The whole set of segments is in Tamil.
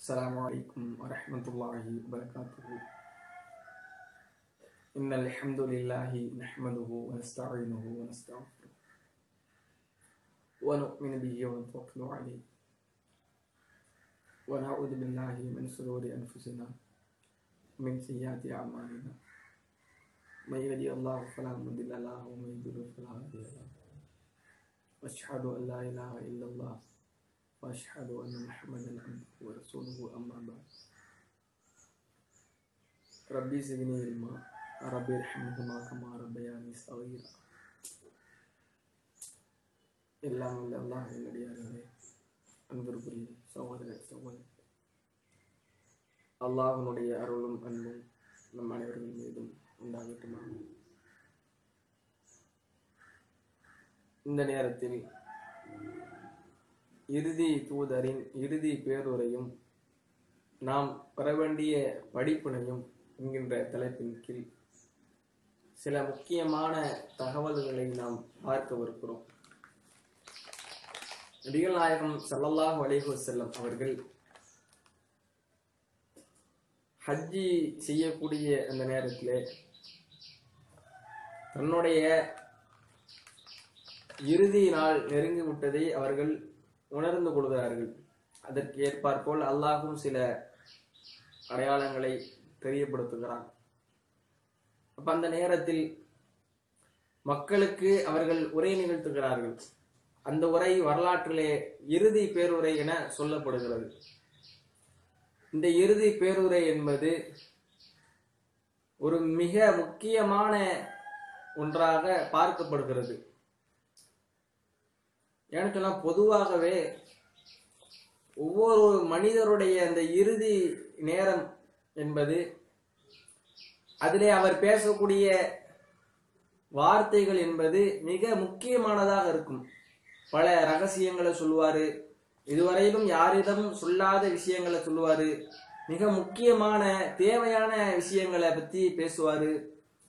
السلام عليكم ورحمة الله وبركاته. إن الحمد لله نحمده ونستعينه ونستغفره ونؤمن به ونتوكل عليه. ونعوذ بالله من شرور أنفسنا ومن سيئات أعمالنا. من يهدي الله فلا مضل له ومن يضلل فلا هادي له. وأشهد أن لا إله إلا الله. وأشهد أن محمدا عبده ورسوله أما بعد ربي زدني علما ربي ارحمهما كما ربياني صغيرا எல்லாம் வல்ல அல்லாஹ் நல்லடியார்களே அன்பிற்குரிய சகோதர சகோதரி அல்லாஹ்வினுடைய அருளும் அன்பும் நம் அனைவர்கள் மீதும் உண்டாகட்டுமா இந்த நேரத்தில் இறுதி தூதரின் இறுதி பேருரையும் நாம் பெற வேண்டிய படிப்பினையும் என்கின்ற தலைப்பின் கீழ் சில முக்கியமான தகவல்களை நாம் பார்க்கவிருக்கிறோம். நபிகள் நாயகம் சல்லல்லாஹ் வலிஹு செல்லம் அவர்கள் ஹஜ்ஜி செய்யக்கூடிய அந்த நேரத்தில் தன்னுடைய இறுதி நாள் நெருங்கி விட்டதை அவர்கள் உணர்ந்து கொள்கிறார்கள். அதற்கு ஏற்பாற்போல் அல்லாஹும் சில அடையாளங்களை தெரியப்படுத்துகிறான். அப்ப அந்த நேரத்தில் மக்களுக்கு அவர்கள் உரை நிகழ்த்துகிறார்கள். அந்த உரை வரலாற்றிலே இறுதி பேருரை என சொல்லப்படுகிறது. இந்த இறுதி பேருரை என்பது ஒரு மிக முக்கியமான ஒன்றாக பார்க்கப்படுகிறது. ஏன்னு சொன்னால் பொதுவாகவே ஒவ்வொரு மனிதருடைய அந்த இறுதி நேரம் என்பது அதிலே அவர் பேசக்கூடிய வார்த்தைகள் என்பது மிக முக்கியமானதாக இருக்கும். பல ரகசியங்களை சொல்லுவாரு. இதுவரையிலும் யாரிடமும் சொல்லாத விஷயங்களை சொல்லுவாரு. மிக முக்கியமான தேவையான விஷயங்களை பத்தி பேசுவாரு.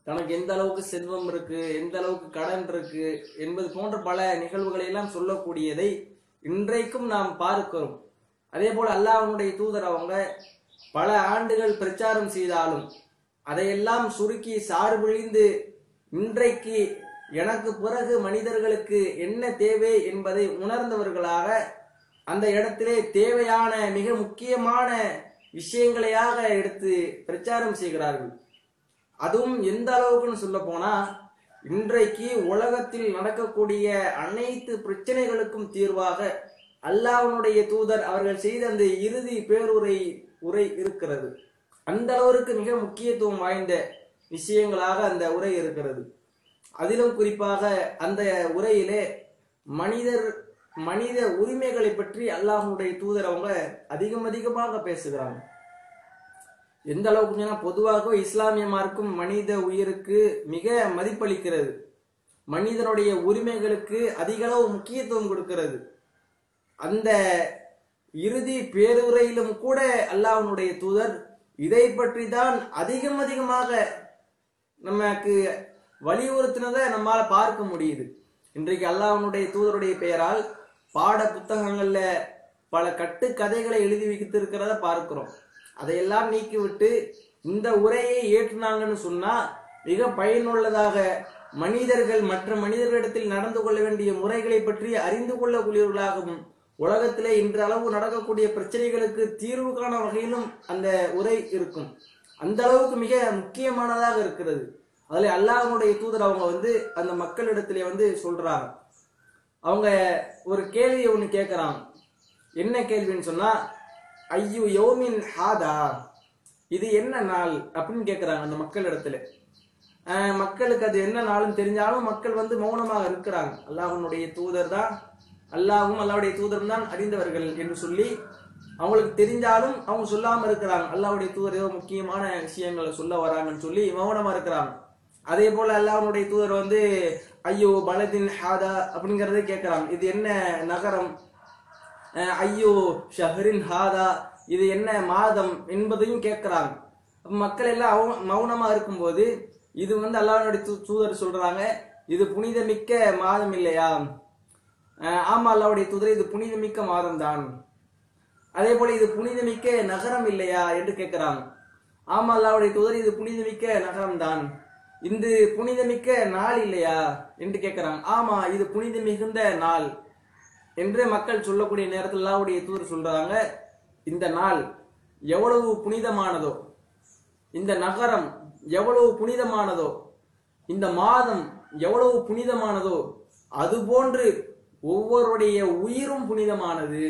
தனக்கு எந்த அளவுக்கு செல்வம் இருக்கு எந்த அளவுக்கு கடன் இருக்கு என்பது போன்ற பல நிகழ்வுகளை எல்லாம் சொல்லக்கூடியதை இன்றைக்கும் நாம் பார்க்கிறோம். அதே போல அல்லாஹனுடைய தூதர் அவங்க பல ஆண்டுகள் பிரச்சாரம் செய்தாலும் அதையெல்லாம் சுருக்கி சார்பிழிந்து இன்றைக்கு எனக்கு பிறகு மனிதர்களுக்கு என்ன தேவை என்பதை உணர்ந்தவர்களாக அந்த இடத்திலே தேவையான மிக முக்கியமான விஷயங்களையாக எடுத்து பிரச்சாரம் செய்கிறார்கள். அதுவும் எந்த அளவுக்குன்னு சொல்ல போனா இன்றைக்கு உலகத்தில் நடக்கக்கூடிய அனைத்து பிரச்சனைகளுக்கும் தீர்வாக அல்லாஹனுடைய தூதர் அவர்கள் செய்த அந்த இறுதி பேருரை உரை இருக்கிறது. அந்த அளவிற்கு மிக முக்கியத்துவம் வாய்ந்த விஷயங்களாக அந்த உரை இருக்கிறது. அதிலும் குறிப்பாக அந்த உரையிலே மனிதர் மனித உரிமைகளை பற்றி அல்லாஹனுடைய தூதர் அவங்க அதிகம் அதிகமாக பேசுகிறாங்க. எந்த அளவுக்கு பொதுவாக இஸ்லாமிய மார்க்கும் மனித உயிருக்கு மிக மதிப்பளிக்கிறது. மனிதனுடைய உரிமைகளுக்கு அதிக அளவு முக்கியத்துவம் கொடுக்கிறது. அந்த இறுதி பேருரையிலும் கூட அல்லாஹனுடைய தூதர் இதை பற்றி தான் அதிகம் அதிகமாக நமக்கு வலியுறுத்தினதை நம்மால் பார்க்க முடியுது. இன்றைக்கு அல்லாஹனுடைய தூதருடைய பெயரால் பாட புத்தகங்கள்ல பல கட்டு கதைகளை எழுதி வைத்திருக்கிறத பார்க்கிறோம். அதையெல்லாம் நீக்கிவிட்டு இந்த உரையை ஏற்றுனாங்கன்னு சொன்னா மிக பயனுள்ளதாக மனிதர்கள் மற்ற மனிதர்களிடத்தில் நடந்து கொள்ள வேண்டிய முறைகளை பற்றி அறிந்து கொள்ளக்கூடியவர்களாகவும் உலகத்திலே இன்று அளவு நடக்கக்கூடிய பிரச்சனைகளுக்கு தீர்வு காண வகையிலும் அந்த உரை இருக்கும். அந்த அளவுக்கு மிக முக்கியமானதாக இருக்கிறது. அதில் அல்லாஹனுடைய தூதர் அவங்க வந்து அந்த மக்களிடத்திலே வந்து சொல்றாங்க. அவங்க ஒரு கேள்வி ஒன்று கேட்கறாங்க என்ன கேள்வின்னு சொன்னா ஐயோ யோமின் ஹாதா. இது என்ன நாள் அப்படின்னு கேட்குறாங்க அந்த மக்களிடத்துல மக்களுக்கு அது என்ன நாள்னு தெரிஞ்சாலும் மக்கள் வந்து மௌனமாக இருக்கிறாங்க. அல்லாஹனுடைய தூதர் தான். அல்லாஹும் அல்லாவுடைய தூதரும் தான் அறிந்தவர்கள் என்று சொல்லி அவங்களுக்கு தெரிஞ்சாலும் அவங்க சொல்லாமல் இருக்கிறாங்க. அல்லாவுடைய தூதர் ஏதோ முக்கியமான விஷயங்களை சொல்ல வராங்கன்னு சொல்லி மௌனமாக இருக்கிறாங்க. அதே போல அல்லாஹனுடைய தூதர் வந்து ஐயோ பலதின் ஹாதா அப்படிங்கிறதே கேட்குறாங்க இது என்ன நகரம்? ஐயோ ஷஹரின் ஹாதா இது என்ன மாதம் என்பதையும் கேட்கிறாங்க மக்கள் எல்லாம் அவ மௌனமா இருக்கும்போது இது வந்து அல்லாஹ்வுடைய தூ- தூதர் சொல்றாங்க இது புனிதமிக்க மாதம் இல்லையா? ஆமா அல்லாவுடைய தூதர் இது புனிதமிக்க மாதம் தான் அதே போல இது புனிதமிக்க நகரம் இல்லையா என்று கேட்கிறாங்க. ஆமா அல்லாவுடைய தூதர் இது புனிதமிக்க நகரம் தான் இந்த புனிதமிக்க நாள் இல்லையா என்று கேட்கிறாங்க. ஆமா இது புனித மிகுந்த நாள் என்று மக்கள் சொல்லக்கூடிய நேரத்தில் அல்லாவுடைய தூதர் சொல்றாங்க. இந்த நாள் எவ்வளவு புனிதமானதோ இந்த நகரம் எவ்வளவு புனிதமானதோ இந்த மாதம் எவ்வளவு புனிதமானதோ அதுபோன்று ஒவ்வொருடைய உயிரும் புனிதமானது.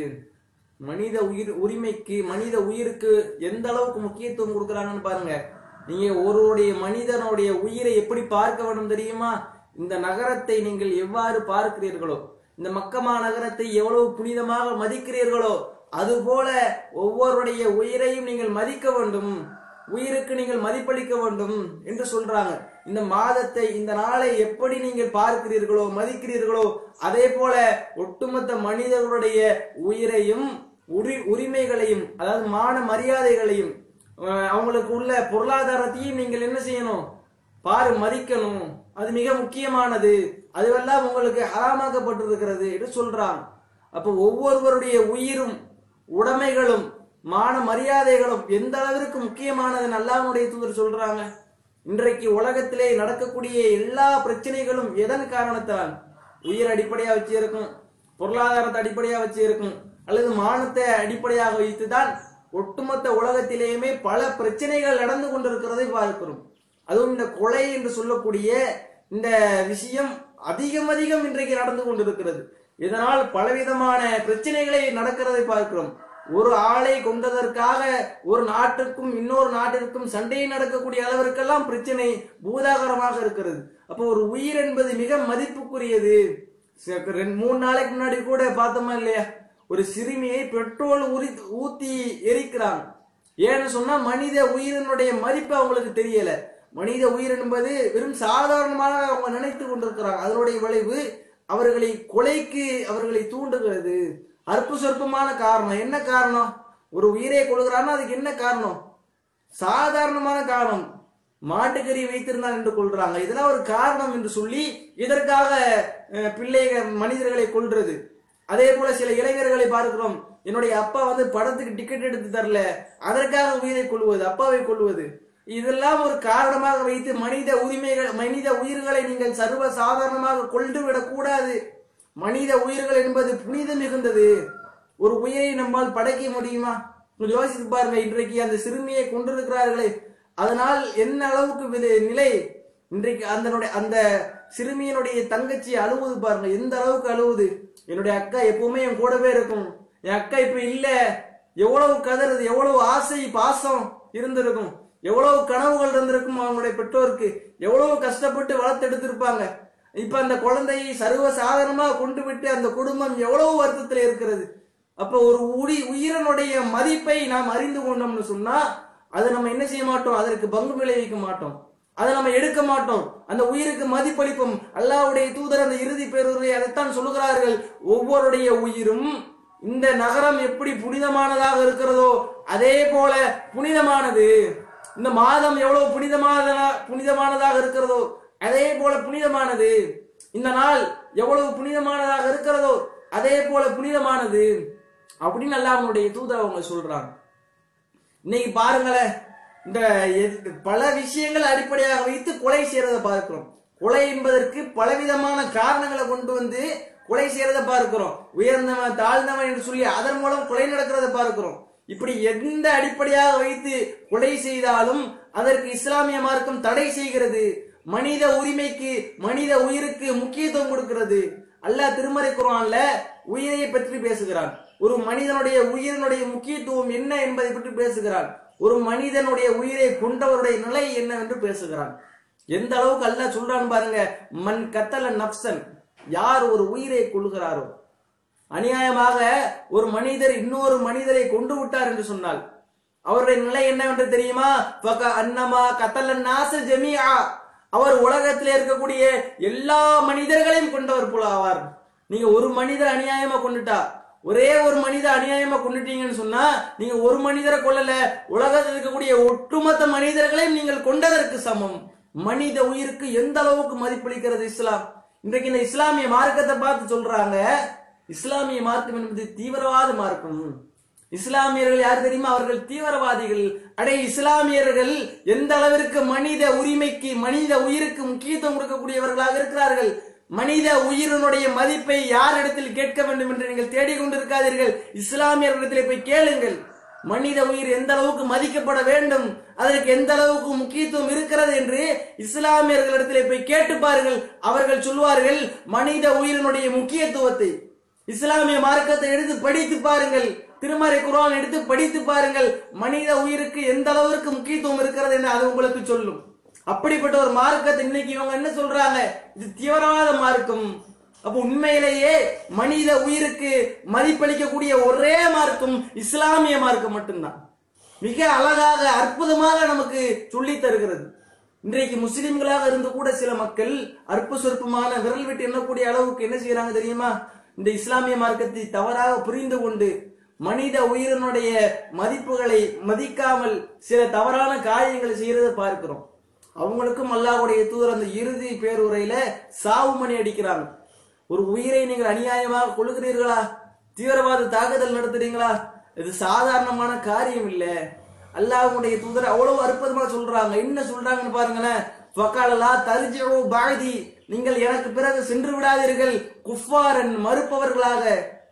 மனித உயிர் உரிமைக்கு மனித உயிருக்கு எந்த அளவுக்கு முக்கியத்துவம் கொடுக்குறாங்கன்னு பாருங்க. நீங்க ஒருவருடைய மனிதனுடைய உயிரை எப்படி பார்க்க வேண்டும் தெரியுமா? இந்த நகரத்தை நீங்கள் எவ்வாறு பார்க்கிறீர்களோ இந்த மக்கமா நகரத்தை எவ்வளவு புனிதமாக மதிக்கிறீர்களோ அதுபோல ஒவ்வொருடைய உயிரையும் நீங்கள் மதிக்க வேண்டும். உயிருக்கு நீங்கள் மதிப்பளிக்க வேண்டும் என்று சொல்றாங்க. இந்த மாதத்தை இந்த நாளை எப்படி நீங்கள் பார்க்கிறீர்களோ மதிக்கிறீர்களோ அதே போல ஒட்டுமொத்த மனிதர்களுடைய உயிரையும் உரி உரிமைகளையும் அதாவது மான மரியாதைகளையும் அவங்களுக்கு உள்ள பொருளாதாரத்தையும் நீங்கள் என்ன செய்யணும்? பாரு மதிக்கணும். அது மிக முக்கியமானது. அதுவெல்லாம் உங்களுக்கு ஹராமாக்கப்பட்டிருக்கிறது என்று சொல்றான் அப்போ ஒவ்வொருவருடைய உயிரும் உடைமைகளும் மான மரியாதைகளும் எந்த அளவிற்கு முக்கியமானது அல்லாவுடைய தூதர் சொல்றாங்க? இன்றைக்கு உலகத்திலே நடக்கக்கூடிய எல்லா பிரச்சனைகளும் எதன் காரணத்தால்? உயிர் அடிப்படையா வச்சு இருக்கும் பொருளாதாரத்தை அடிப்படையா வச்சு இருக்கும் அல்லது மானத்தை அடிப்படையாக வைத்துதான் ஒட்டுமொத்த உலகத்திலேயுமே பல பிரச்சனைகள் நடந்து கொண்டிருக்கிறதை பார்க்கிறோம். அதுவும் இந்த கொலை என்று சொல்லக்கூடிய இந்த விஷயம் அதிகம் அதிகம் இன்றைக்கு நடந்து கொண்டிருக்கிறது. இதனால் பலவிதமான பிரச்சனைகளை நடக்கிறதை பார்க்கிறோம். ஒரு ஆளை கொண்டதற்காக ஒரு நாட்டுக்கும் இன்னொரு நாட்டிற்கும் சண்டை நடக்கக்கூடிய அளவிற்கெல்லாம் பிரச்சனை பூதாகரமாக இருக்கிறது. அப்போ ஒரு உயிர் என்பது மிக மதிப்புக்குரியது. ச- ரெண்டு மூணு நாளைக்கு முன்னாடி கூட பார்த்தோமா இல்லையா? ஒரு சிறுமியை பெட்ரோல் உரி ஊத்தி எரிக்கிறாங்க ஏன்னு சொன்னா மனித உயிரினுடைய மதிப்பு அவங்களுக்கு தெரியல. மனித உயிர் என்பது வெறும் சாதாரணமாக அவங்க நினைத்து கொண்டிருக்கிறாங்க. அதனுடைய விளைவு அவர்களை கொலைக்கு அவர்களை தூண்டுகிறது. அற்பு சொற்பமான காரணம். என்ன காரணம்? ஒரு உயிரை கொள்கிறான்னா அதுக்கு என்ன காரணம்? சாதாரணமான காரணம். மாட்டுக்கறி வைத்திருந்தான் என்று கொள்றாங்க இதெல்லாம் ஒரு காரணம் என்று சொல்லி இதற்காக பிள்ளைகள் மனிதர்களை கொள்றது அதே போல சில இளைஞர்களை பார்க்கிறோம். என்னுடைய அப்பா வந்து படத்துக்கு டிக்கெட் எடுத்து தரல. அதற்காக உயிரை கொள்வது அப்பாவை கொள்வது இதெல்லாம் ஒரு காரணமாக வைத்து மனித உரிமைகள் மனித உயிர்களை நீங்கள் சர்வ சாதாரணமாக கொண்டு விடக்கூடாது மனித உயிர்கள் என்பது புனிதம் மிகுந்தது. ஒரு உயிரை நம்மால் படைக்க முடியுமா? கொஞ்சம் யோசித்து பாருங்க இன்றைக்கு அந்த சிறுமியை கொண்டிருக்கிறார்களே அதனால் என்ன அளவுக்கு நிலை? இன்றைக்கு அந்த அந்த சிறுமியினுடைய தங்கச்சி அழுவுது பாருங்க எந்த அளவுக்கு அழுவுது? என்னுடைய அக்கா எப்பவுமே என் கூடவே இருக்கும். என் அக்கா இப்ப இல்ல. எவ்வளவு கதறுது எவ்வளவு ஆசை பாசம் இருந்திருக்கும். எவ்வளவு கனவுகள் இருந்திருக்கும் அவங்களுடைய பெற்றோருக்கு எவ்வளவு கஷ்டப்பட்டு வளர்த்தெடுத்திருப்பாங்க இப்ப அந்த குழந்தையை சர்வ சாதாரணமா கொண்டு விட்டு அந்த குடும்பம் எவ்வளவு வருத்தத்துல இருக்கிறது. அப்ப ஒரு உடி உயிரினுடைய மதிப்பை நாம் அறிந்து கொண்டோம்னு சொன்னா அதை நம்ம என்ன செய்ய மாட்டோம்? அதற்கு பங்கு விளைவிக்க மாட்டோம். அதை நம்ம எடுக்க மாட்டோம். அந்த உயிருக்கு மதிப்பளிப்போம் அல்லாவுடைய தூதர் அந்த இறுதி பேருரை அதைத்தான் சொல்லுகிறார்கள். ஒவ்வொருடைய உயிரும் இந்த நகரம் எப்படி புனிதமானதாக இருக்கிறதோ அதே போல புனிதமானது. இந்த மாதம் எவ்வளவு புனிதமானதா புனிதமானதாக இருக்கிறதோ அதே போல புனிதமானது. இந்த நாள் எவ்வளவு புனிதமானதாக இருக்கிறதோ அதே போல புனிதமானது. அப்படின்னு அல்லாஹ்வுடைய தூதர் அவங்க சொல்றாங்க இன்னைக்கு பாருங்களேன் இந்த பல விஷயங்கள் அடிப்படையாக வைத்து கொலை செய்யறத பார்க்கிறோம். கொலை என்பதற்கு பலவிதமான காரணங்களை கொண்டு வந்து கொலை செய்யறத பார்க்கிறோம். உயர்ந்தவன் தாழ்ந்தவன் என்று சொல்லி அதன் மூலம் கொலை நடக்கிறத பார்க்கிறோம். இப்படி எந்த அடிப்படையாக வைத்து கொலை செய்தாலும் அதற்கு இஸ்லாமிய மார்க்கம் தடை செய்கிறது. மனித உரிமைக்கு மனித உயிருக்கு முக்கியத்துவம் கொடுக்கிறது. அல்லாஹ் திருமறை குரான்ல உயிரை பற்றி பேசுகிறான். ஒரு மனிதனுடைய உயிரினுடைய முக்கியத்துவம் என்ன என்பதை பற்றி பேசுகிறான். ஒரு மனிதனுடைய உயிரை கொண்டவருடைய நிலை என்னவென்று பேசுகிறான். எந்த அளவுக்கு அல்ல சொல்றான் பாருங்க மண் கத்தல நப்சன் யார் ஒரு உயிரை கொள்கிறாரோ அநியாயமாக ஒரு மனிதர் இன்னொரு மனிதரை கொண்டு விட்டார் என்று சொன்னால் அவருடைய நிலை என்னவென்று தெரியுமா? அன்னமா கத்தல நாச ஜமீஆ. அவர் உலகத்தில் இருக்கக்கூடிய எல்லா மனிதர்களையும் கொண்டவர் போல ஆவார். நீங்க ஒரு மனிதர் அநியாயமா கொண்டுட்டா ஒரே ஒரு மனிதர் அநியாயமா கொண்டுட்டீங்கன்னு சொன்னா நீங்க ஒரு மனிதரை கொல்லல. உலகத்தில் இருக்கக்கூடிய ஒட்டுமொத்த மனிதர்களையும் நீங்கள் கொண்டதற்கு சமம். மனித உயிருக்கு எந்த அளவுக்கு மதிப்பளிக்கிறது இஸ்லாம்? இன்றைக்கு இந்த இஸ்லாமிய மார்க்கத்தை பார்த்து சொல்றாங்க இஸ்லாமிய மார்க்கம் என்பது தீவிரவாத மார்க்கம். இஸ்லாமியர்கள் யார் தெரியுமா? அவர்கள் தீவிரவாதிகள். அடே இஸ்லாமியர்கள் எந்த அளவிற்கு மனித உரிமைக்கு மனித உயிருக்கு முக்கியத்துவம் கொடுக்கக்கூடியவர்களாக இருக்கிறார்கள்? மனித உயிரினுடைய மதிப்பை யாரிடத்தில் கேட்க வேண்டும் என்று நீங்கள் தேடிக்கொண்டிருக்காதீர்கள். இஸ்லாமியர்களிடத்தில் போய் கேளுங்கள். மனித உயிர் எந்த அளவுக்கு மதிக்கப்பட வேண்டும்? அதற்கு எந்த அளவுக்கு முக்கியத்துவம் இருக்கிறது என்று இஸ்லாமியர்களிடத்தில் போய் கேட்டு பாருங்கள். அவர்கள் சொல்வார்கள் மனித உயிரினுடைய முக்கியத்துவத்தை. இஸ்லாமிய மார்க்கத்தை எடுத்து படித்து பாருங்கள். திருமறை குரான் எடுத்து படித்து பாருங்கள். மனித உயிருக்கு எந்த அளவிற்கு முக்கியத்துவம் இருக்கிறது என்று அது உங்களுக்கு சொல்லும். அப்படிப்பட்ட ஒரு மார்க்கத்தை இன்னைக்கு இவங்க என்ன சொல்றாங்க? இது தீவிரவாத மார்க்கம். அப்போ உண்மையிலேயே மனித உயிருக்கு மதிப்பளிக்கக்கூடிய ஒரே மார்க்கம் இஸ்லாமிய மார்க்கம் மட்டும்தான். மிக அழகாக அற்புதமாக நமக்கு சொல்லி தருகிறது. இன்றைக்கு முஸ்லிம்களாக இருந்து கூட சில மக்கள் அற்ப சொற்பமான விரல் விட்டு எண்ணக்கூடிய அளவுக்கு என்ன செய்யறாங்க தெரியுமா? இந்த இஸ்லாமிய மார்க்கத்தை தவறாக புரிந்து கொண்டு மனித உயிரினுடைய மதிப்புகளை மதிக்காமல் சில தவறான காரியங்களை செய்யறதை பார்க்கிறோம். அவங்களுக்கும் அல்லாஹ்வுடைய தூதர் அந்த இறுதி பேருரையில சாவு மணி அடிக்கிறாங்க. ஒரு உயிரை நீங்கள் அநியாயமாக கொள்கிறீர்களா தீவிரவாத தாக்குதல் நடத்துறீங்களா? இது சாதாரணமான காரியம் இல்ல. அல்லாஹ்வுடைய தூதர் அவ்வளவு அற்புதமா சொல்றாங்க. என்ன சொல்றாங்கன்னு பாருங்களேன். ஃபகாலலா தர்ஜிஉ பாதி நீங்கள் எனக்கு பிறகு சென்று விடாதீர்கள். குஃபாரன் மறுப்பவர்களாக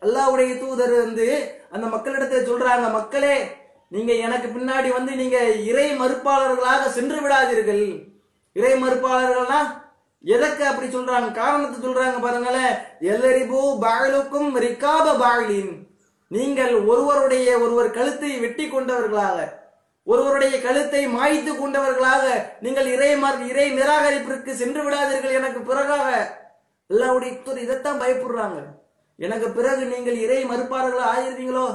அல்லாஹ்வுடைய தூதர் வந்து அந்த மக்களிடத்தை சொல்றாங்க மக்களே நீங்க எனக்கு பின்னாடி வந்து நீங்க இறை மறுப்பாளர்களாக சென்று விடாதீர்கள். இறை மறுப்பாளர்கள்னா எதற்கு அப்படி சொல்றாங்க? காரணத்தை சொல்றாங்க பாருங்களேன் எல்லரிபு பாயலுக்கும் ரிகாப பாயலின். நீங்கள் ஒருவருடைய ஒருவர் கழுத்தை வெட்டி கொண்டவர்களாக. ஒருவருடைய கழுத்தை மாய்த்து கொண்டவர்களாக நீங்கள் இறை இறை நிராகரிப்பிற்கு சென்று விடாதீர்கள் எனக்கு பிறகாக. அல்லாவுடைய தூதர் இதைத்தான் பயப்படுறாங்க. எனக்கு பிறகு நீங்கள் இறை மறுப்பாளர்களாக ஆயிருவீங்களோ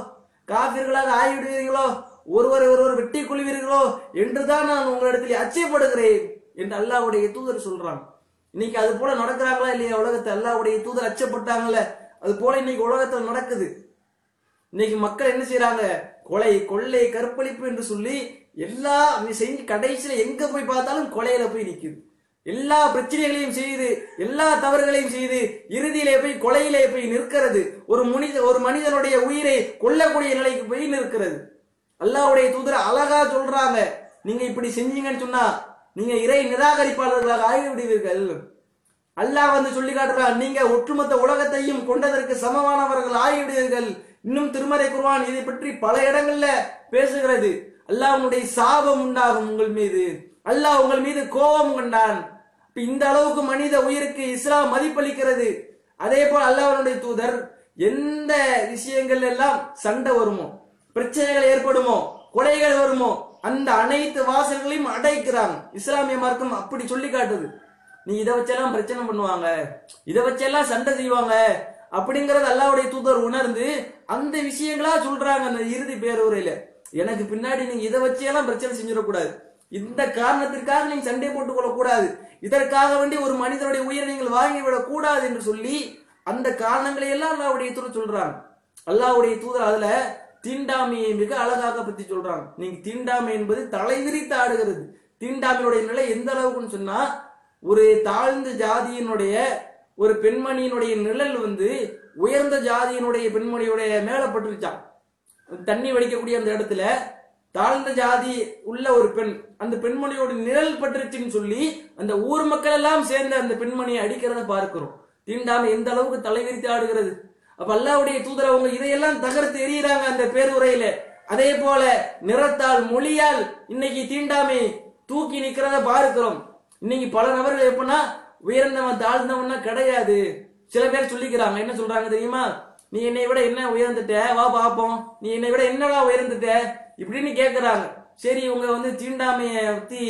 காபிர்களாக ஆகிவிடுவீர்களோ? ஒருவரை ஒருவர் வெட்டி கொள்வீர்களோ? என்றுதான் நான் உங்களிடத்தில் அச்சப்படுகிறேன் என்று அல்லாவுடைய தூதர் சொல்றாங்க இன்னைக்கு அது போல நடக்கிறாங்களா இல்லையா உலகத்தை? அல்லாவுடைய தூதர் அச்சப்பட்டாங்கல்ல. அது போல இன்னைக்கு உலகத்தில் நடக்குது. இன்னைக்கு மக்கள் என்ன செய்யறாங்க கொலை கொள்ளை கற்பழிப்பு என்று சொல்லி எல்லா செஞ்சு கடைசியில எங்க போய் பார்த்தாலும் கொலையில போய் நிக்குது. எல்லா பிரச்சனைகளையும் செய்து எல்லா தவறுகளையும் செய்து இறுதியிலே போய் கொலையிலே போய் நிற்கிறது. ஒரு மனித ஒரு மனிதனுடைய உயிரை கொல்லக்கூடிய நிலைக்கு போய் நிற்கிறது. அல்லாவுடைய தூதர் அழகா சொல்றாங்க. நீங்க இப்படி செஞ்சீங்கன்னு சொன்னா நீங்க இறை நிராகரிப்பாளர்களாக ஆகிவிடுவீர்கள். அல்லாஹ் வந்து சொல்லி காட்டுறான் நீங்க ஒட்டுமொத்த உலகத்தையும் கொண்டதற்கு சமமானவர்கள் ஆகிவிடுவீர்கள். இன்னும் திருமறை குர்வான் இதை பற்றி பல இடங்கள்ல பேசுகிறது. அல்லாஹனுடைய சாபம் உண்டாகும் உங்கள் மீது. அல்லாஹ் உங்கள் மீது கோபம் கொண்டான். இந்த அளவுக்கு மனித உயிருக்கு இஸ்லாம் மதிப்பளிக்கிறது. அதே போல் அல்லாஹனுடைய தூதர் எந்த விஷயங்கள் எல்லாம் சண்டை வருமோ பிரச்சனைகள் ஏற்படுமோ கொலைகள் வருமோ அந்த அனைத்து வாசல்களையும் அடைக்கிறாங்க இஸ்லாமிய மார்க்கம் அப்படி சொல்லி காட்டுது நீ இதை வச்செல்லாம் பிரச்சனை பண்ணுவாங்க. இதை வச்செல்லாம் சண்டை செய்வாங்க. அப்படிங்கறது அல்லாவுடைய தூதர் உணர்ந்து அந்த விஷயங்களா சொல்றாங்க அந்த இறுதி பேருரையில. எனக்கு பின்னாடி நீங்க இதை வச்செல்லாம் பிரச்சனை செஞ்சிடக்கூடாது. இந்த காரணத்திற்காக நீங்க சண்டை போட்டுக் கொள்ளக்கூடாது. இதற்காக வேண்டி ஒரு மனிதனுடைய உயிரை நீங்கள் வாங்கிவிடக் கூடாது என்று சொல்லி அந்த காரணங்களை எல்லாம் அல்லாவுடைய தூதர் சொல்றாங்க. அல்லாவுடைய தூதர் அதுல தீண்டாமையை மிக அழகாக பத்தி சொல்றாங்க. நீங்க தீண்டாமை என்பது தலைவிரித்து ஆடுகிறது. தீண்டாமையுடைய நிலை எந்த அளவுக்குன்னு சொன்னா ஒரு தாழ்ந்த ஜாதியினுடைய ஒரு பெண்மணியினுடைய நிழல் வந்து உயர்ந்த ஜாதியினுடைய பெண்மணியுடைய மேல பட்டுருச்சான் தண்ணி வடிக்கக்கூடிய அந்த இடத்துல தாழ்ந்த ஜாதி உள்ள ஒரு பெண் அந்த பெண்மணியோட நிழல் பட்டுருச்சுன்னு சொல்லி அந்த ஊர் மக்கள் எல்லாம் சேர்ந்து அந்த பெண்மணியை அடிக்கிறத பார்க்கிறோம். தீண்டாமை எந்த அளவுக்கு தலைவிரித்து ஆடுகிறது? அப்ப அல்லாவுடைய தூதர் அவங்க இதையெல்லாம் தகர்த்து எறிகிறாங்க அந்த பேருரையில. அதே போல நிறத்தால் மொழியால் இன்னைக்கு தீண்டாமை தூக்கி நிக்கிறத பார்க்கிறோம். இன்னைக்கு பல நபர்கள் எப்படின்னா உயர்ந்தவன் தாழ்ந்தவன்னா கிடையாது. சில பேர் சொல்லிக்கிறாங்க என்ன சொல்றாங்க தெரியுமா? நீ என்னை விட என்ன உயர்ந்துட்ட? வா பாப்போம். நீ என்னை விட என்னடா உயர்ந்துட்ட? இப்படின்னு கேக்குறாங்க. சரி இவங்க வந்து தீண்டாமைய பத்தி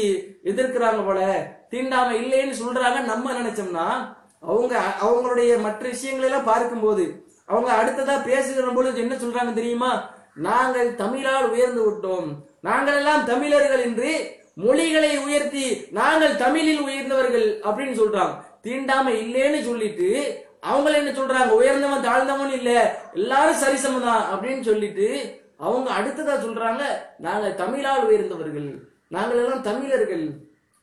எதிர்க்கிறாங்க போல. தீண்டாமை இல்லைன்னு சொல்றாங்க நம்ம நினைச்சோம்னா அவங்க அவங்களுடைய மற்ற விஷயங்களை எல்லாம் பார்க்கும்போது அவங்க அடுத்ததா பேசுகிற பொழுது என்ன சொல்றாங்க தெரியுமா? நாங்கள் தமிழால் உயர்ந்து விட்டோம். நாங்கள் எல்லாம் தமிழர்கள் என்று மொழிகளை உயர்த்தி நாங்கள் தமிழில் உயர்ந்தவர்கள் அப்படின்னு சொல்றாங்க. தீண்டாமை இல்லைன்னு சொல்லிட்டு அவங்க என்ன சொல்றாங்க? உயர்ந்தவன் தாழ்ந்தவன் இல்ல. எல்லாரும் சரிசமதான் அப்படின்னு சொல்லிட்டு அவங்க அடுத்ததா சொல்றாங்க நாங்க தமிழால் உயர்ந்தவர்கள். நாங்கள் எல்லாம் தமிழர்கள்.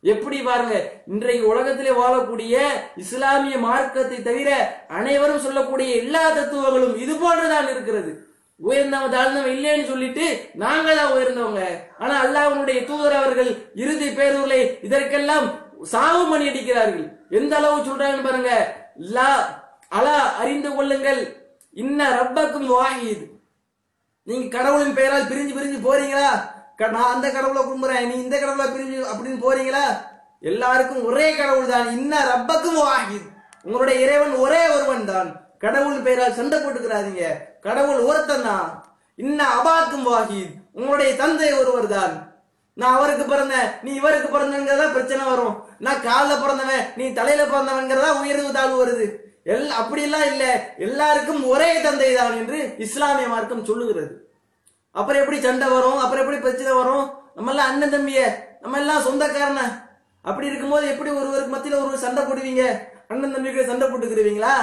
எப்படி பாருங்க இன்றைக்கு உலகத்திலே வாழக்கூடிய இஸ்லாமிய மார்க்கத்தை தவிர அனைவரும் சொல்லக்கூடிய எல்லா தத்துவங்களும் இது போன்றுதான் இருக்கிறது. உயர்ந்தவன் தாழ்ந்தவன் இல்லைன்னு சொல்லிட்டு நாங்க தான் உயர்ந்தவங்க. ஆனா அல்லாஹ்வுடைய தூதர் அவர்கள் இறுதி பேரூர்களை இதற்கெல்லாம் சாவு மணி அடிக்கிறார்கள். எந்த அளவு சொல்றாங்கன்னு பாருங்க. லா அலா அறிந்து கொள்ளுங்கள். இன்ன ரப்பக்கும் வாஹித் நீங்க கடவுளின் பெயரால் பிரிஞ்சு பிரிஞ்சு போறீங்களா? க- நான் அந்த கடவுளை கும்புறேன் நீ இந்த கடவுளை பிரிஞ்சு அப்படின்னு போறீங்களா? எல்லாருக்கும் ஒரே கடவுள் தான் இன்ன ரப்பக்கும் வாஹித் உங்களுடைய இறைவன் ஒரே ஒருவன் தான் கடவுள் பெயரால் சண்டை போட்டுக்கிறாதீங்க. கடவுள் ஒருத்தன் தான். இன்ன அபாக்கும் வாஹித். உங்களுடைய தந்தை ஒருவர் தான். நான் அவருக்கு பிறந்தேன். நீ இவருக்கு பிறந்தங்கிறதா பிரச்சனை வரும். நான் காலில் பிறந்தவன் நீ தலையில பிறந்தவங்கிறதா உயர்வு தாழ்வு வருது. எல் அப்படிலாம் இல்ல. எல்லாருக்கும் ஒரே தந்தை தான் என்று இஸ்லாமிய மார்க்கம் சொல்லுகிறது. அப்புறம் எப்படி சண்டை வரும்? அப்புறம் எப்படி பிரச்சனை வரும்? நம்ம எல்லாம் அண்ணன் தம்பிய. நம்ம எல்லாம் சொந்தக்காரன. அப்படி இருக்கும்போது எப்படி ஒருவருக்கு மத்தியில ஒருவர் சண்டை போடுவீங்க? அண்ணன் தம்பிக்கு சண்டை போட்டுக்கிறீங்களா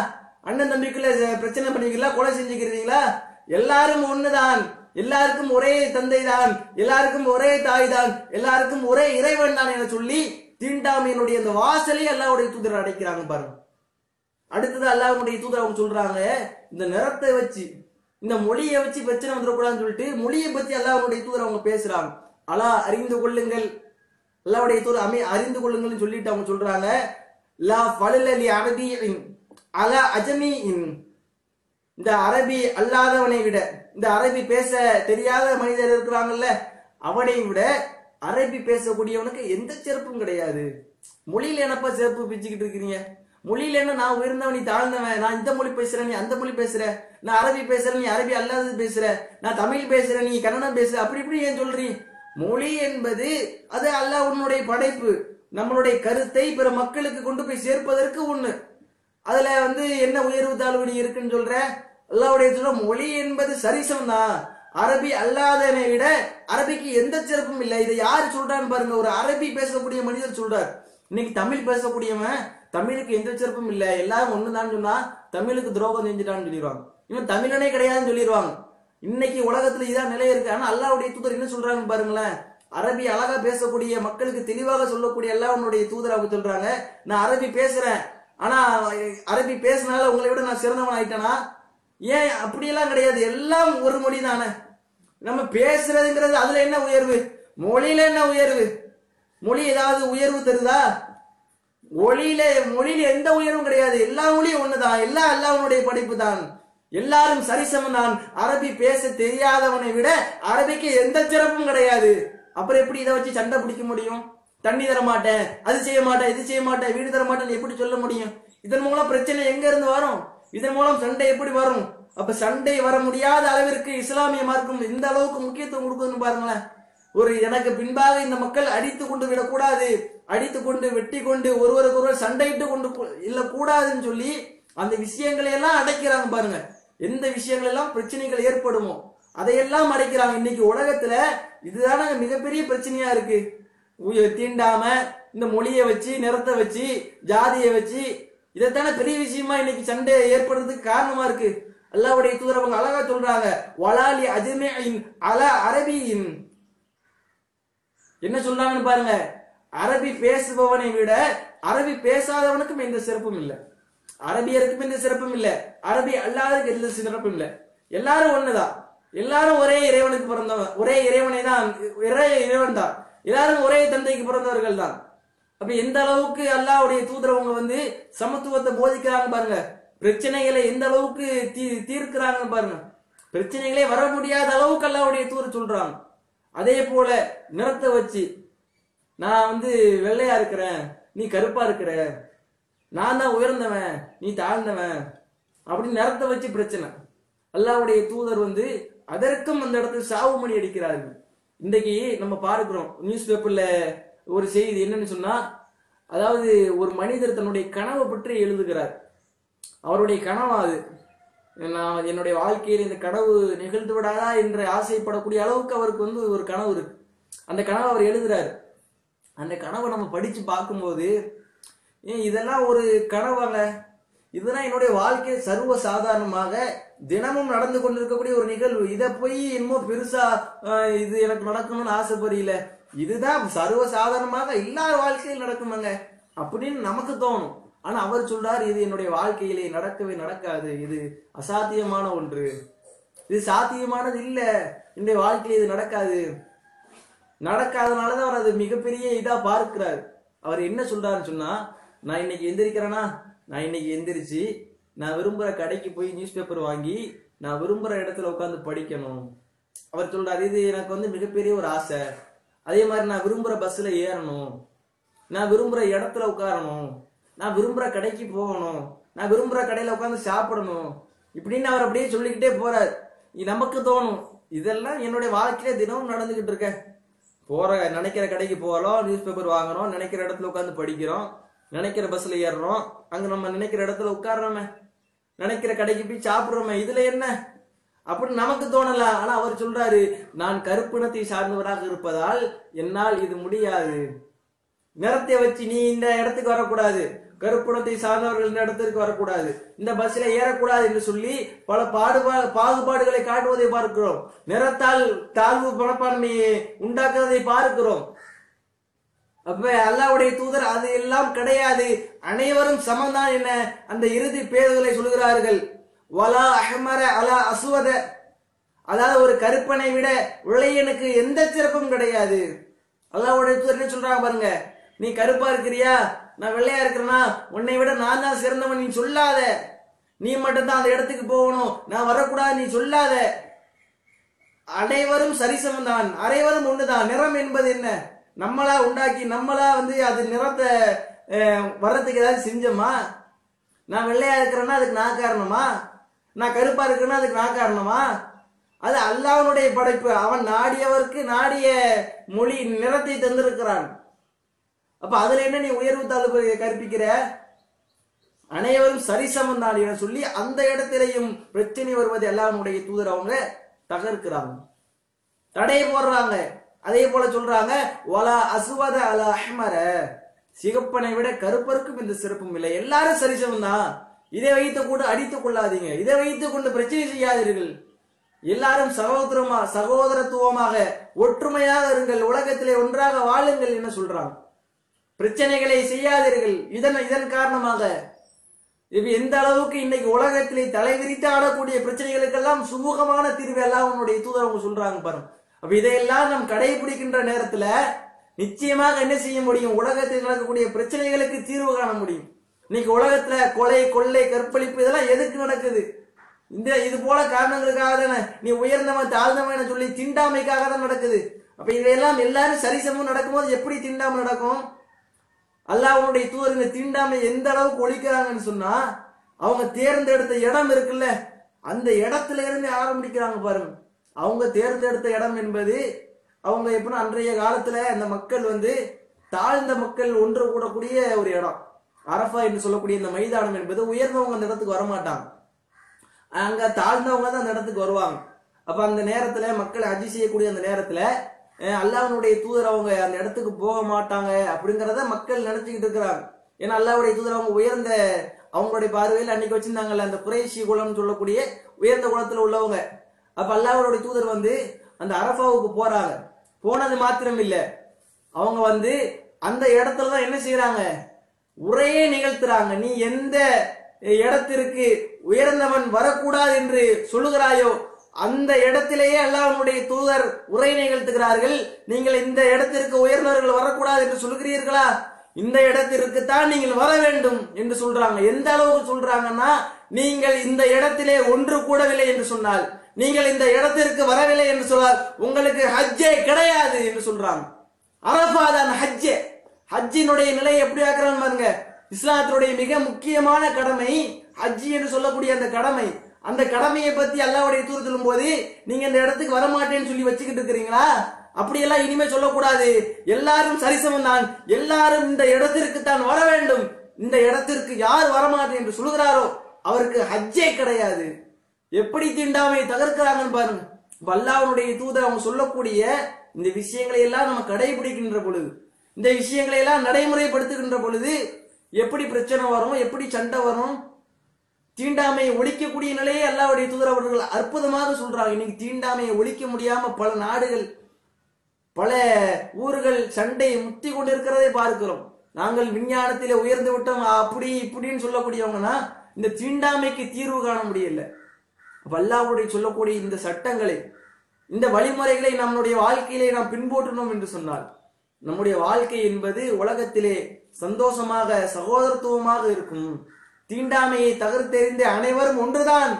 அண்ணன் தம்பிக்குள்ள ச- பிரச்சனை பண்ணுவீங்களா கொலை செஞ்சுக்கிறீங்களா? எல்லாரும் ஒண்ணுதான். எல்லாருக்கும் ஒரே தந்தை தான் எல்லாருக்கும் ஒரே தாய் தான் எல்லாருக்கும் ஒரே இறைவன் தான் என சொல்லி தீண்டாமையினுடைய அந்த வாசலே அல்லாவுடைய தூதர் அடைக்கிறாங்க பாருங்க. அடுத்தது அல்லாவுடைய தூதர் அவங்க சொல்றாங்க இந்த நிறத்தை வச்சு இந்த மொழியை வச்சு பிரச்சனை வந்துடக்கூடாதுன்னு சொல்லிட்டு மொழியை பத்தி அல்லாவுடைய தூதர் அவங்க பேசுறாங்க. அலா அறிந்து கொள்ளுங்கள். அல்லாவுடைய தூதர் அமை அறிந்து கொள்ளுங்கள்னு சொல்லிட்டு அவங்க சொல்றாங்க. லா ஃபலலி அரபியின் அல அஜமி இந்த அரபி அல்லாதவனை விட இந்த அரபி பேச தெரியாத மனிதர் இருக்கிறாங்கல்ல அவனை விட அரபி பேசக்கூடியவனுக்கு எந்த சிறப்பும் கிடையாது. மொழியில என்னப்பா சிறப்பு பிச்சுக்கிட்டு இருக்கிறீங்க? மொழியில என்ன நான் உயர்ந்தவன் நீ தாழ்ந்தவன் நான் இந்த மொழி பேசுறேன் நீ அந்த மொழி பேசுற நான் அரபி பேசுறேன் நீ அரபி அல்லாதது பேசுற நான் தமிழ் பேசுறேன் நீ கன்னடம் பேசுற அப்படி இப்படி ஏன் சொல்றீ? மொழி என்பது அது அல்லாஹ் உன்னுடைய படைப்பு நம்மளுடைய கருத்தை பிற மக்களுக்கு கொண்டு போய் சேர்ப்பதற்கு ஒண்ணு. அதுல வந்து என்ன உயர்வு தாழ்வு இருக்குன்னு சொல்ற? அல்லாவுடைய சொல்ற மொழி என்பது சரிசம் தான். அரபி அல்லாதனை விட அரபிக்கு எந்த சிறப்பும் இல்லை. இதை யாரு சொல்றான்னு பாருங்க. ஒரு அரபி பேசக்கூடிய மனிதர் சொல்றார். இன்னைக்கு தமிழ் பேசக்கூடியவன் தமிழுக்கு எந்த சிறப்பும் இல்லை. எல்லாரும் ஒண்ணுதான் சொன்னா தமிழுக்கு துரோகம் செஞ்சுட்டான்னு சொல்லிடுவாங்க. இவன் தமிழனே கிடையாதுன்னு சொல்லிடுவாங்க. இன்னைக்கு உலகத்துல இதான் நிலை இருக்கு. ஆனா அல்லாவுடைய தூதர் என்ன சொல்றாங்கன்னு பாருங்களேன். அரபி அழகா பேசக்கூடிய மக்களுக்கு தெளிவாக சொல்லக்கூடிய அல்லாஹ்வுடைய தூதர் அவங்க சொல்றாங்க. நான் அரபி பேசுறேன். ஆனா அரபி பேசினால உங்களை விட நான் சிறந்தவன் ஆயிட்டேனா ஏன் அப்படியெல்லாம் கிடையாது. எல்லாம் ஒரு மொழி தானே. நம்ம பேசுறதுங்கிறது அதுல என்ன உயர்வு? மொழியில என்ன உயர்வு? மொழி ஏதாவது உயர்வு தருதா? மொழியில மொழியில எந்த உயர்வும் கிடையாது. எல்லா மொழியும் ஒண்ணுதான். எல்லா எல்லாவனுடைய படைப்பு தான். எல்லாரும் சரிசமம் தான். அரபி பேச தெரியாதவனை விட அரபிக்கு எந்த சிறப்பும் கிடையாது. அப்புறம் எப்படி இதை வச்சு சண்டை பிடிக்க முடியும்? தண்ணி தர மாட்டேன் அது செய்ய மாட்டேன் இது செய்ய மாட்டேன் வீடு தர மாட்டேன்னு எப்படி சொல்ல முடியும்? இதன் மூலம் பிரச்சனை எங்க இருந்து வரும்? இதன் மூலம் சண்டை எப்படி வரும்? அப்ப சண்டை வர முடியாத அளவிற்கு இஸ்லாமிய மார்க்கம் இந்த அளவுக்கு முக்கியத்துவம் கொடுக்குதுன்னு பாருங்களேன். ஒரு எனக்கு பின்பாக இந்த மக்கள் அடித்து கொண்டு விடக்கூடாது அடித்து கொண்டு வெட்டி கொண்டு ஒருவருக்கு ஒருவர் சண்டையிட்டு கொண்டு இல்ல கூடாதுன்னு சொல்லி அந்த விஷயங்களை எல்லாம் அடைக்கிறாங்க பாருங்க. எந்த விஷயங்கள் எல்லாம் பிரச்சனைகள் ஏற்படுமோ அதையெல்லாம் அடைக்கிறாங்க. இன்னைக்கு உலகத்துல இதுதான மிகப்பெரிய பிரச்சனையா இருக்கு. தீண்டாம இந்த மொழியை வச்சு நிறத்தை வச்சு ஜாதியை வச்சு இதைத்தானே பெரிய விஷயமா இன்னைக்கு சண்டை ஏற்படுறதுக்கு காரணமா இருக்கு? அல்லாவுடைய தூதரவங்க அழகா சொல்றாங்க வலாலி அஜ்மீஇன் அல அரபியின். என்ன சொல்றாங்கன்னு பாருங்க அரபி பேசுபவனை விட அரபி பேசாதவனுக்கும் எந்த சிறப்பும் இல்லை. அரபியருக்கும் எந்த சிறப்பும் இல்லை. அரபி அல்லாததுக்கு எந்த சிறப்பும் இல்லை. எல்லாரும் ஒண்ணுதான். எல்லாரும் ஒரே இறைவனுக்கு பிறந்தவன் ஒரே இறைவனை தான் ஒரே இறைவன் தான். எல்லாரும் ஒரே தந்தைக்கு பிறந்தவர்கள் தான். அப்ப எந்த அளவுக்கு அல்லாவுடைய தூதரவங்க வந்து சமத்துவத்தை போதிக்கிறாங்க பாருங்க. பிரச்சனைகளை எந்த அளவுக்கு தீ தீர்க்கிறாங்க பாருங்க. பிரச்சனைகளே வர முடியாத அளவுக்கு அல்லாவுடைய தூதர் சொல்றாங்க. அதே போல நிறத்தை வச்சு நான் வந்து வெள்ளையா இருக்கிறேன் நீ கருப்பா இருக்கிற நான் தான் உயர்ந்தவன் நீ தாழ்ந்தவன் அப்படின்னு நிறத்தை வச்சு பிரச்சனை. அல்லாவுடைய தூதர் வந்து அதற்கும் அந்த இடத்துல சாவு மணி அடிக்கிறார்கள். இன்றைக்கு நம்ம பார்க்கிறோம் நியூஸ் பேப்பர்ல ஒரு செய்தி என்னன்னு சொன்னா அதாவது ஒரு மனிதர் தன்னுடைய கனவை பற்றி எழுதுகிறார். அவருடைய கனவா அது? நான் என்னுடைய வாழ்க்கையில் இந்த கனவு நிகழ்ந்து விடாதா என்று ஆசைப்படக்கூடிய அளவுக்கு அவருக்கு வந்து ஒரு கனவு இருக்கு. அந்த கனவை அவர் எழுதுறாரு. அந்த கனவை நம்ம படிச்சு பார்க்கும்போது ஏன் இதெல்லாம் ஒரு கனவாங்க. இதெல்லாம் என்னுடைய வாழ்க்கை சர்வ சாதாரணமாக தினமும் நடந்து கொண்டிருக்கக்கூடிய ஒரு நிகழ்வு. இதை போய் இன்னும் பெருசா இது எனக்கு நடக்கணும்னு ஆசைப்படியில இதுதான் சர்வ சாதாரணமாக எல்லார் வாழ்க்கையில் நடக்குமாங்க. அப்படின்னு நமக்கு தோணும். ஆனா அவர் சொல்றாரு இது என்னுடைய வாழ்க்கையிலே நடக்கவே நடக்காது. இது அசாத்தியமான ஒன்று. இது சாத்தியமானது இல்ல. இந்த வாழ்க்கையில இது நடக்காது. நடக்காதனாலதான் அவர் அது மிகப்பெரிய இதா பார்க்கிறார். அவர் என்ன சொல்றாருன்னு சொன்னா நான் இன்னைக்கு எந்திரிக்கிறேனா? நான் இன்னைக்கு எந்திரிச்சு நான் விரும்புகிற கடைக்கு போய் நியூஸ் பேப்பர் வாங்கி நான் விரும்புகிற இடத்துல உட்காந்து படிக்கணும். அவர் சொல்றாரு இது எனக்கு வந்து மிகப்பெரிய ஒரு ஆசை. அதே மாதிரி நான் விரும்புகிற பஸ்ஸில் ஏறணும். நான் விரும்புகிற இடத்துல உட்காரணும். நான் விரும்புகிற கடைக்கு போகணும். நான் விரும்புகிற கடையில் உட்காந்து சாப்பிடணும். இப்படின்னு அவர் அப்படியே சொல்லிக்கிட்டே போறார். இது நமக்கு தோணும். இதெல்லாம் என்னுடைய வாழ்க்கையில தினமும் நடந்துகிட்டு இருக்க. போற நினைக்கிற கடைக்கு போகிறோம் நியூஸ் பேப்பர் வாங்குறோம் நினைக்கிற இடத்துல உட்காந்து படிக்கிறோம் நினைக்கிற பஸ்ல ஏறுறோம். அங்க நம்ம நினைக்கிற இடத்துல உட்கார்றோமே. நினைக்கிற கடைக்கு போய் சாப்பிடுறோமே இதுல என்ன? அப்படின்னு நமக்கு தோணலாம் ஆனா அவர் சொல்றாரு நான் கருப்பினத்தை சார்ந்தவராக இருப்பதால் என்னால் இது முடியாது. நிறத்தை வச்சு நீ இந்த இடத்துக்கு வரக்கூடாது. கருப்புணத்தை சார்ந்தவர்கள் இந்த இடத்திற்கு வரக்கூடாது. இந்த பஸ்ல ஏறக்கூடாது என்று சொல்லி பல பாடுபா பாகுபாடுகளை காட்டுவதை பார்க்கிறோம். நிறத்தால் தாழ்வு மனப்பான்மையை உண்டாக்குவதை பார்க்கிறோம். அப்ப அல்லாவுடைய தூதர் அது எல்லாம் கிடையாது. அனைவரும் சமம்தான் என்ன அந்த இறுதி பேர்களை சொல்கிறார்கள் வலா அஹமர அலா அசுவத அதாவது ஒரு கருப்பனை விட உழையனுக்கு எந்த சிறப்பும் கிடையாது. அல்லாவுடைய தூதர் என்ன சொல்றாங்க பாருங்க. நீ கருப்பா இருக்கிறியா? நான் வெள்ளையா இருக்கிறேனா? உன்னை விட நான் தான் சிறந்தவன். நீ சொல்லாத. நீ மட்டும்தான் அந்த இடத்துக்கு போகணும். நான் வரக்கூடாது. நீ சொல்லாத. அனைவரும் சரிசமம் தான் அனைவரும் ஒண்ணுதான். நிறம் என்பது என்ன? நம்மளா உண்டாக்கி நம்மளா வந்து அது நிறத்தை வர்றதுக்கு ஏதாவது செஞ்சோமா? நான் வெள்ளையா இருக்கிறேன்னா அதுக்கு நான் காரணமா? நான் கருப்பா இருக்கிறேன்னா அதுக்கு நான் காரணமா? அது அல்லாவனுடைய படைப்பு. அவன் நாடியவருக்கு நாடிய மொழி நிறத்தை தந்திருக்கிறான். அப்ப அதுல என்ன நீ உயர்வு தாழ்வு கற்பிக்கிற? அனைவரும் சரிசமம் தான் என சொல்லி அந்த இடத்திலையும் பிரச்சனை வருவது எல்லாருடைய தூதர் அவங்க தகர்க்கிறாங்க. தடையை போடுறாங்க. அதே போல சொல்றாங்க ஒலா அசுவத அல அஹ்மர. சிகப்பனை விட கருப்பருக்கும் இந்த சிறப்பும் இல்லை. எல்லாரும் சரிசமம் தான். இதை வைத்து கொண்டு அடித்துக் கொள்ளாதீங்க. இதை வைத்து கொண்டு பிரச்சனை செய்யாதீர்கள். எல்லாரும் சகோதரமா சகோதரத்துவமாக ஒற்றுமையாக இருங்கள். உலகத்திலே ஒன்றாக வாழுங்கள் என்ன சொல்றாங்க. பிரச்சனைகளை செய்யாதீர்கள். இதன் இதன் காரணமாக இது எந்த அளவுக்கு இன்னைக்கு உலகத்திலே தலைவிரித்து ஆடக்கூடிய பிரச்சனைகளுக்கெல்லாம் சுமூகமான தீர்வு எல்லாம் உன்னுடைய தூதரவங்க சொல்றாங்க பாருங்க. அப்ப இதையெல்லாம் நாம் கடைபிடிக்கின்ற நேரத்துல நிச்சயமாக என்ன செய்ய முடியும்? உலகத்தில் நடக்கக்கூடிய பிரச்சனைகளுக்கு தீர்வு காண முடியும். இன்னைக்கு உலகத்துல கொலை கொள்ளை கற்பழிப்பு இதெல்லாம் எதுக்கு நடக்குது? இந்த இது போல காரணங்களுக்காக தானே. நீ உயர்ந்தவன் தாழ்ந்தவன் சொல்லி திண்டாமைக்காக தான் நடக்குது. அப்ப இதையெல்லாம் எல்லாரும் சரிசமம் நடக்கும்போது எப்படி திண்டாம நடக்கும்? அல்லாஹனுடைய தூதர் இந்த தீண்டாமை எந்த அளவுக்கு ஒழிக்கிறாங்கன்னு சொன்னா அவங்க தேர்ந்தெடுத்த இடம் இருக்குல்ல அந்த இடத்துல இருந்து ஆரம்பிக்கிறாங்க பாருங்க. அவங்க தேர்ந்தெடுத்த இடம் என்பது அவங்க எப்படின்னா அன்றைய காலத்துல அந்த மக்கள் வந்து தாழ்ந்த மக்கள் ஒன்று கூடக்கூடிய ஒரு இடம். அரஃபா என்று சொல்லக்கூடிய இந்த மைதானம் என்பது உயர்ந்தவங்க அந்த இடத்துக்கு வரமாட்டாங்க. அங்க தாழ்ந்தவங்க தான் அந்த இடத்துக்கு வருவாங்க. அப்ப அந்த நேரத்துல மக்கள் அஜி செய்யக்கூடிய அந்த நேரத்துல அஹ், தூதர் அவங்க அந்த இடத்துக்கு போக மாட்டாங்க அப்படிங்கறத மக்கள் நினைச்சுக்கிட்டு இருக்கிறாங்க. ஏன்னா அல்லாவுடைய தூதர் அவங்க உயர்ந்த அவங்களுடைய பார்வையில் அன்னைக்கு வச்சிருந்தாங்கல்ல அந்த குறைசி குளம்னு சொல்லக்கூடிய உயர்ந்த குலத்துல உள்ளவங்க. அப்ப அல்லாஹருடைய தூதர் வந்து அந்த அரபாவுக்கு போறாங்க. போனது மாத்திரம் இல்ல அவங்க வந்து அந்த இடத்துல தான் என்ன செய்யறாங்க உரையே நிகழ்த்துறாங்க. நீ எந்த இடத்திற்கு உயர்ந்தவன் வரக்கூடாது என்று சொல்லுகிறாயோ அந்த இடத்திலேயே அல்லாஹனுடைய தூதர் உரை நிகழ்த்துகிறார்கள். நீங்கள் இந்த இடத்திற்கு உயர்ந்தவர்கள் வரக்கூடாது என்று சொல்கிறீர்களா இந்த இடத்திற்கு தான் நீங்கள் வர வேண்டும் என்று சொல்றாங்க. எந்த அளவுக்கு சொல்றாங்கன்னா நீங்கள் இந்த இடத்திலே ஒன்று கூடவில்லை என்று சொன்னால் நீங்கள் இந்த இடத்திற்கு வரவில்லை என்று சொன்னால் உங்களுக்கு ஹஜ்ஜே கிடையாது என்று சொல்றாங்க. அரபா தான் ஹஜ்ஜே. ஹஜ்ஜினுடைய நிலை எப்படி ஆக்குறாங்க பாருங்க. இஸ்லாத்தினுடைய மிக முக்கியமான கடமை ஹஜ்ஜி என்று சொல்லக்கூடிய அந்த கடமை. அந்த கடமையை பத்தி அல்லாவுடைய தூர் சொல்லும் போது நீங்க இந்த இடத்துக்கு வரமாட்டேன்னு சொல்லி வச்சுக்கிட்டு இருக்கிறீங்களா? அப்படியெல்லாம் இனிமே சொல்லக்கூடாது. எல்லாரும் சரிசமம் தான். எல்லாரும் இந்த இடத்திற்கு தான் வர வேண்டும். இந்த இடத்திற்கு யார் வரமாட்டேன் என்று சொல்கிறாரோ அவருக்கு ஹஜ்ஜே கிடையாது. எப்படி தீண்டாமையை தகர்க்கிறாங்கன்னு பாருங்க. இப்ப தூதர் அவங்க சொல்லக்கூடிய இந்த விஷயங்களை எல்லாம் நம்ம கடைபிடிக்கின்ற பொழுது இந்த விஷயங்களை எல்லாம் நடைமுறைப்படுத்துகின்ற பொழுது எப்படி பிரச்சனை வரும் எப்படி சண்டை வரும்? தீண்டாமையை ஒழிக்கக்கூடிய நிலையை அல்லாவுடைய தூதர் அவர்கள் அற்புதமாக சொல்றாங்க. இன்னைக்கு தீண்டாமையை ஒழிக்க முடியாம பல நாடுகள் பல ஊர்கள் சண்டை முத்தி கொண்டிருக்கிறதை பார்க்கிறோம். நாங்கள் விஞ்ஞானத்திலே உயர்ந்து விட்டோம். அப்படி இப்படின்னு சொல்லக்கூடியவங்கன்னா இந்த தீண்டாமைக்கு தீர்வு காண முடியல. வல்லாவுடைய சொல்லக்கூடிய இந்த சட்டங்களை இந்த வழிமுறைகளை நம்முடைய வாழ்க்கையிலே நாம் பின்பற்றணும் என்று சொன்னால் நம்முடைய வாழ்க்கை என்பது உலகத்திலே சந்தோஷமாக சகோதரத்துவமாக இருக்கும். தீண்டாமையை தகர்த்தெறிந்த அனைவரும் ஒன்றுதான்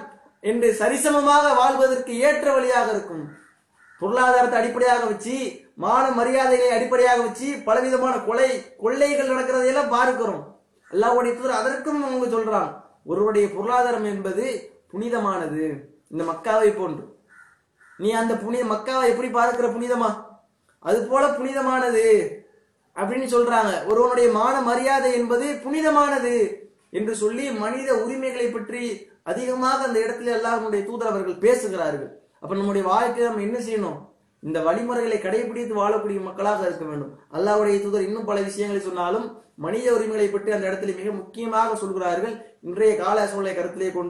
என்று சரிசமமாக வாழ்வதற்கு ஏற்ற வழியாக இருக்கும். பொருளாதாரத்தை அடிப்படையாக வச்சு மான மரியாதைகளை அடிப்படையாக வச்சு பலவிதமான கொலை கொள்ளைகள் நடக்கிறதையெல்லாம் பார்க்கிறோம். எல்லா தூதர் அதற்கும் அவங்க சொல்றாங்க ஒருவருடைய பொருளாதாரம் என்பது புனிதமானது. இந்த மக்காவை போன்று. நீ அந்த புனித மக்காவை எப்படி பார்க்கிற புனிதமா? அது போல புனிதமானது அப்படின்னு சொல்றாங்க. ஒருவனுடைய மான மரியாதை என்பது புனிதமானது என்று சொல்லி மனித உரிமைகளை பற்றி அதிகமாக அந்த இடத்துல எல்லாருடைய தூதர் அவர்கள் பேசுகிறார்கள். அப்ப நம்முடைய வாழ்க்கையை நம்ம என்ன செய்யணும்? இந்த வழிமுறைகளை கடைபிடித்து வாழக்கூடிய மக்களாக இருக்க வேண்டும். அல்லாவுடைய தூதர் இன்னும் பல விஷயங்களை சொன்னாலும் மனித உரிமைகளை பற்றி அந்த இடத்துல மிக முக்கியமாக சொல்கிறார்கள். இன்றைய கால சூழலை கருத்திலே கொண்டு